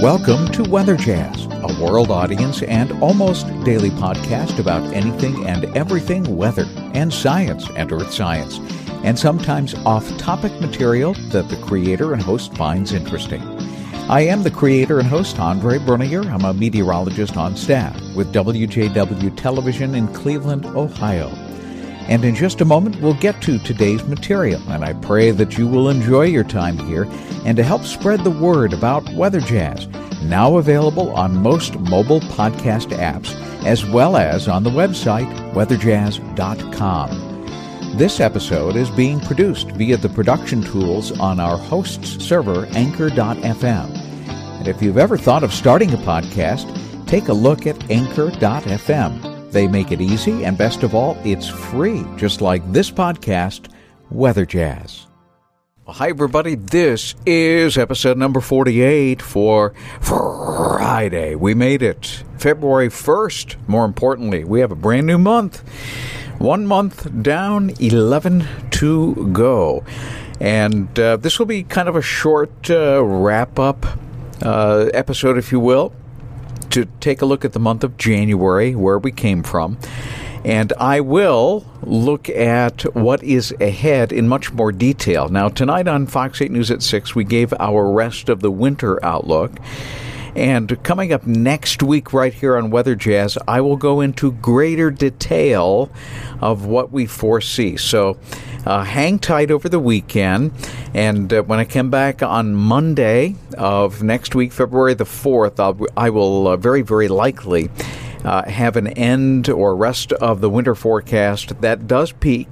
Welcome to Weather Jazz, a world audience and almost daily podcast about anything and everything weather and science and earth science, and sometimes off topic material that the creator and host finds interesting. I am the creator and host, Andre Bernier. I'm a meteorologist on staff with WJW Television in Cleveland, Ohio. And in just a moment, we'll get to today's material, and I pray that you will enjoy your time here and to help spread the word about Weather Jazz, now available on most mobile podcast apps, as well as on the website weatherjazz.com. This episode is being produced via the production tools on our host's server, anchor.fm. And if you've ever thought of starting a podcast, take a look at anchor.fm. They make it easy, and best of all, it's free, just like this podcast, Weather Jazz. Well, hi, everybody. This is episode number 48 for Friday. We made it February 1st. More importantly, we have a brand new month. One month down, 11 to go. And uh, this will be kind of a short uh, wrap up uh, episode, if you will to take a look at the month of January, where we came from. And I will look at what is ahead in much more detail. Now, tonight on Fox 8 News at 6, we gave our rest of the winter outlook. And coming up next week, right here on Weather Jazz, I will go into greater detail of what we foresee. So uh, hang tight over the weekend. And uh, when I come back on Monday of next week, February the 4th, I'll, I will uh, very, very likely. Uh, have an end or rest of the winter forecast that does peak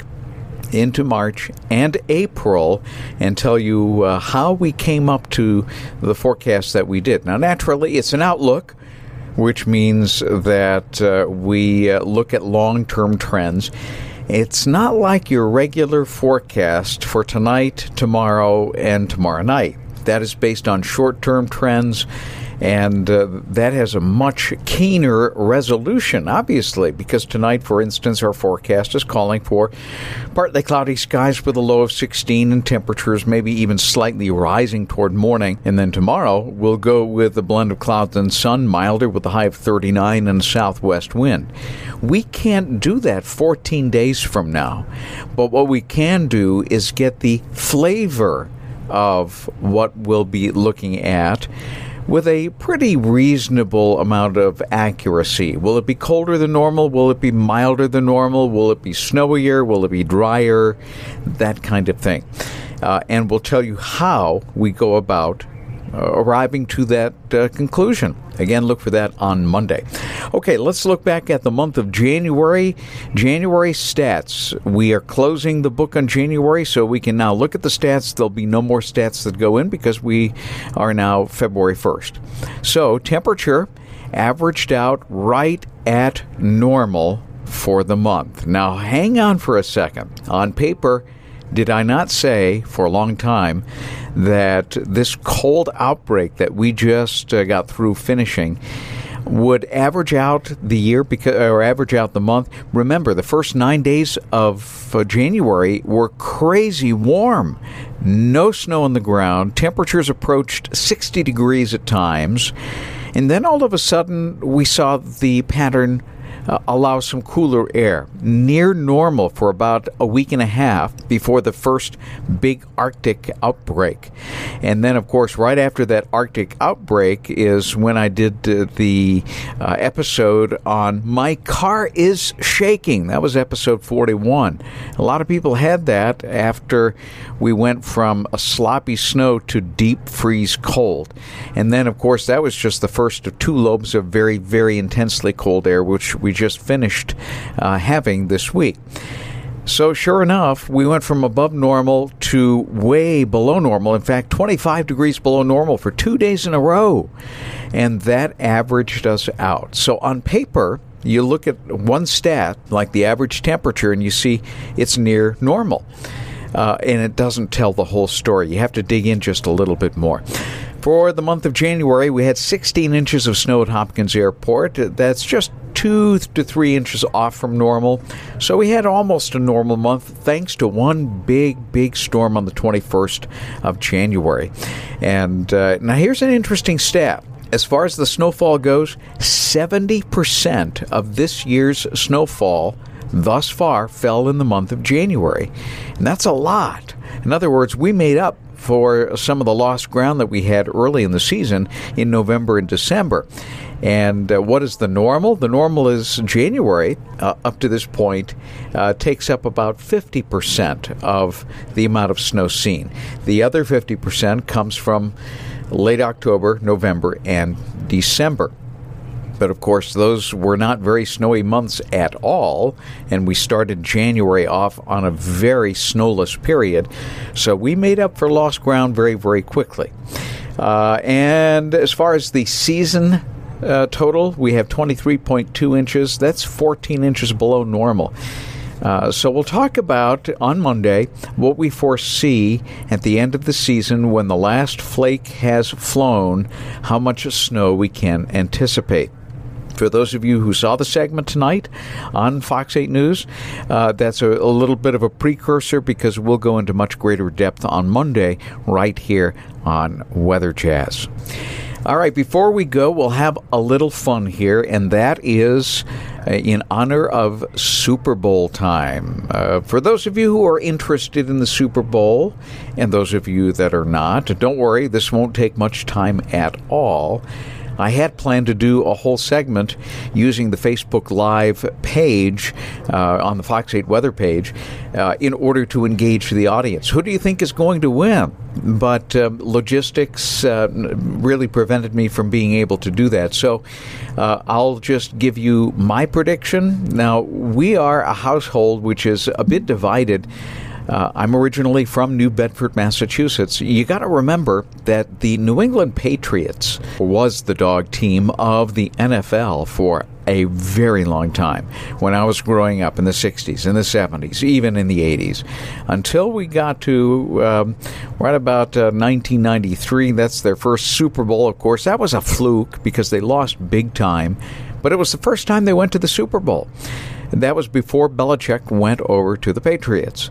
into March and April and tell you uh, how we came up to the forecast that we did. Now, naturally, it's an outlook, which means that uh, we uh, look at long term trends. It's not like your regular forecast for tonight, tomorrow, and tomorrow night. That is based on short term trends and uh, that has a much keener resolution, obviously, because tonight, for instance, our forecast is calling for partly cloudy skies with a low of 16 and temperatures maybe even slightly rising toward morning. And then tomorrow, we'll go with a blend of clouds and sun, milder with a high of 39 and a southwest wind. We can't do that 14 days from now, but what we can do is get the flavor of what we'll be looking at with a pretty reasonable amount of accuracy. Will it be colder than normal? Will it be milder than normal? Will it be snowier? Will it be drier? That kind of thing. Uh, and we'll tell you how we go about arriving to that uh, conclusion. Again, look for that on Monday. Okay, let's look back at the month of January. January stats. We are closing the book on January, so we can now look at the stats. There'll be no more stats that go in because we are now February 1st. So, temperature averaged out right at normal for the month. Now, hang on for a second. On paper, did I not say for a long time that this cold outbreak that we just uh, got through finishing would average out the year because or average out the month. Remember, the first nine days of uh, January were crazy warm. No snow on the ground. Temperatures approached 60 degrees at times. And then all of a sudden, we saw the pattern uh, allow some cooler air, near normal for about a week and a half before the first big Arctic outbreak. And then, of course, right after that Arctic outbreak is when I did uh, the uh, episode on My Car is Shaking. That was episode 41. A lot of people had that after we went from a sloppy snow to deep freeze cold. And then, of course, that was just the first of two lobes of very, very intensely cold air, which we just finished uh, having this week. So, sure enough, we went from above normal to way below normal. In fact, 25 degrees below normal for two days in a row. And that averaged us out. So, on paper, you look at one stat, like the average temperature, and you see it's near normal. Uh, and it doesn't tell the whole story. You have to dig in just a little bit more. For the month of January, we had 16 inches of snow at Hopkins Airport. That's just two to three inches off from normal. So we had almost a normal month thanks to one big, big storm on the 21st of January. And uh, now here's an interesting stat. As far as the snowfall goes, 70% of this year's snowfall thus far fell in the month of January. And that's a lot. In other words, we made up for some of the lost ground that we had early in the season in November and December. And uh, what is the normal? The normal is January, uh, up to this point, uh, takes up about 50% of the amount of snow seen. The other 50% comes from late October, November, and December. But of course, those were not very snowy months at all, and we started January off on a very snowless period. So we made up for lost ground very, very quickly. Uh, and as far as the season uh, total, we have 23.2 inches. That's 14 inches below normal. Uh, so we'll talk about on Monday what we foresee at the end of the season when the last flake has flown, how much snow we can anticipate for those of you who saw the segment tonight on Fox 8 News, uh, that's a, a, little bit of a precursor because we'll go into much greater depth on Monday right here on Weather Jazz. All right, before we go, we'll have a little fun here, and that is uh, in honor of Super Bowl time. Uh, for those of you who are interested in the Super Bowl, and those of you that are not, don't worry, this won't take much time at all. I had planned to do a whole segment using the Facebook Live page uh, on the Fox 8 weather page uh, in order to engage the audience. Who do you think is going to win? But um, logistics uh, really prevented me from being able to do that. So uh, I'll just give you my prediction. Now, we are a household which is a bit divided. Uh, I'm originally from New Bedford, Massachusetts. You got to remember that the New England Patriots was the dog team of the NFL for a very long time when I was growing up in the 60s, in the 70s, even in the 80s. Until we got to um, right about uh, 1993, that's their first Super Bowl. Of course, that was a fluke because they lost big time, but it was the first time they went to the Super Bowl. That was before Belichick went over to the Patriots.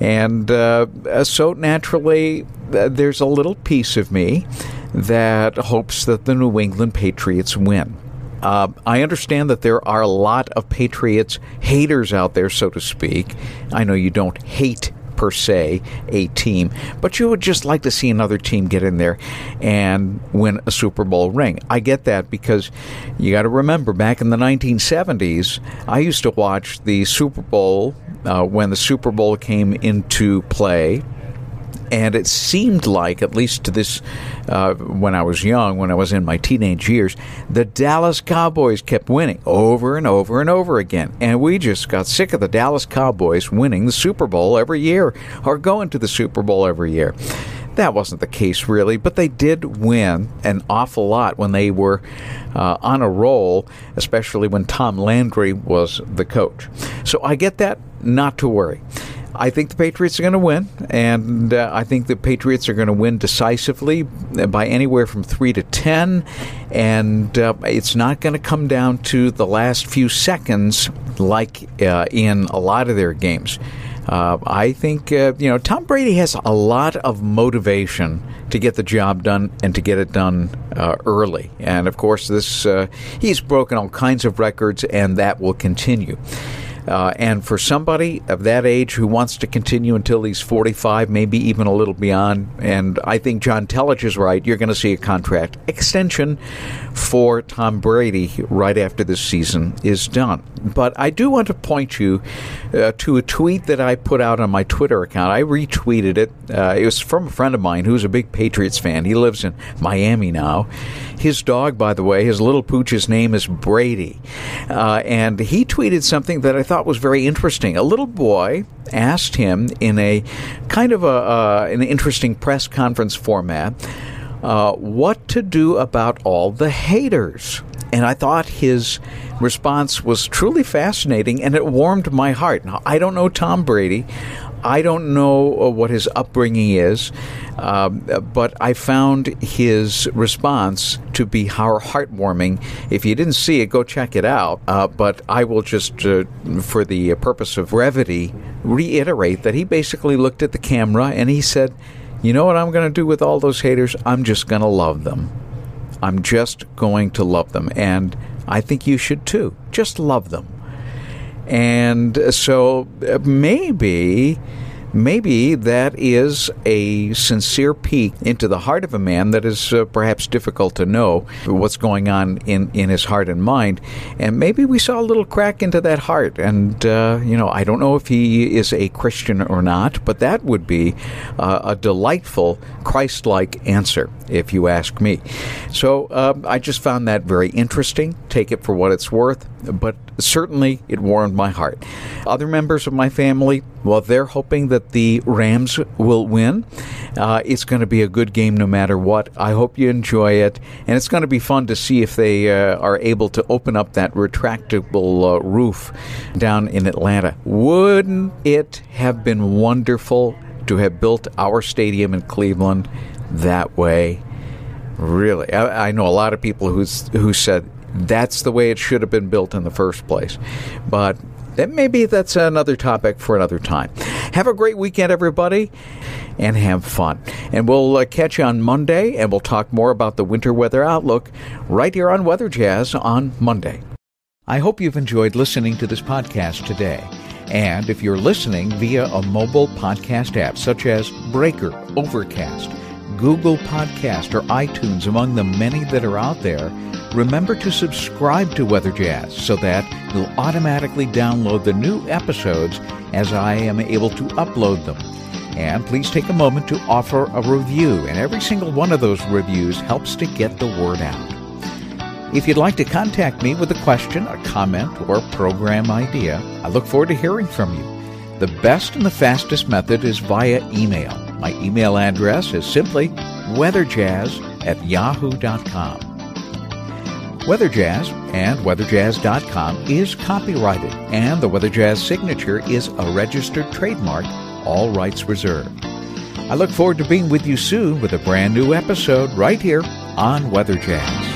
And uh, so naturally, uh, there's a little piece of me that hopes that the New England Patriots win. Uh, I understand that there are a lot of Patriots haters out there, so to speak. I know you don't hate per se a team, but you would just like to see another team get in there and win a Super Bowl ring. I get that because you got to remember back in the 1970s, I used to watch the Super Bowl uh, when the Super Bowl came into play and it seemed like, at least to this, uh, when I was young, when I was in my teenage years, the Dallas Cowboys kept winning over and over and over again. And we just got sick of the Dallas Cowboys winning the Super Bowl every year or going to the Super Bowl every year. That wasn't the case, really, but they did win an awful lot when they were uh, on a roll, especially when Tom Landry was the coach. So I get that, not to worry. I think the Patriots are going to win, and uh, I think the Patriots are going to win decisively by anywhere from three to ten, and uh, it's not going to come down to the last few seconds like uh, in a lot of their games. Uh, I think uh, you know Tom Brady has a lot of motivation to get the job done and to get it done uh, early, and of course this he's broken all kinds of records, and that will continue. Uh, and for somebody of that age who wants to continue until he's 45, maybe even a little beyond, and I think John Telich is right, you're going to see a contract extension for Tom Brady right after this season is done. But I do want to point you uh, to a tweet that I put out on my Twitter account. I retweeted it. Uh, it was from a friend of mine who's a big Patriots fan. He lives in Miami now. His dog, by the way, his little pooch's name is Brady. Uh, and he tweeted something that I thought was very interesting. A little boy asked him in a kind of a, uh, an interesting press conference format uh, what to do about all the haters. And I thought his response was truly fascinating and it warmed my heart. Now, I don't know Tom Brady. I don't know uh, what his upbringing is, uh, but I found his response to be how heartwarming. If you didn't see it, go check it out. Uh, but I will just, uh, for the purpose of brevity, reiterate that he basically looked at the camera and he said, You know what I'm going to do with all those haters? I'm just going to love them. I'm just going to love them. And I think you should too. Just love them. And so uh, maybe maybe that is a sincere peek into the heart of a man that is uh, perhaps difficult to know what's going on in, in his heart and mind. And maybe we saw a little crack into that heart. And, uh, you know, I don't know if he is a Christian or not, but that would be uh, a delightful Christ like answer, if you ask me. So uh, I just found that very interesting. Take it for what it's worth. But certainly it warmed my heart. Other members of my family, well, they're hoping that the Rams will win. Uh, it's going to be a good game no matter what. I hope you enjoy it, and it's going to be fun to see if they uh, are able to open up that retractable uh, roof down in Atlanta. Wouldn't it have been wonderful to have built our stadium in Cleveland that way? Really, I, I know a lot of people who's who said that's the way it should have been built in the first place. But maybe that's another topic for another time. Have a great weekend, everybody, and have fun. And we'll uh, catch you on Monday, and we'll talk more about the winter weather outlook right here on Weather Jazz on Monday. I hope you've enjoyed listening to this podcast today. And if you're listening via a mobile podcast app such as Breaker, Overcast, Google Podcast, or iTunes, among the many that are out there, remember to subscribe to Weather Jazz so that you'll automatically download the new episodes as I am able to upload them. And please take a moment to offer a review, and every single one of those reviews helps to get the word out. If you'd like to contact me with a question, a comment, or a program idea, I look forward to hearing from you. The best and the fastest method is via email. My email address is simply weatherjazz at yahoo.com. Weather Jazz and weatherjazz.com is copyrighted, and the Weather Jazz signature is a registered trademark, all rights reserved. I look forward to being with you soon with a brand new episode right here on Weather Jazz.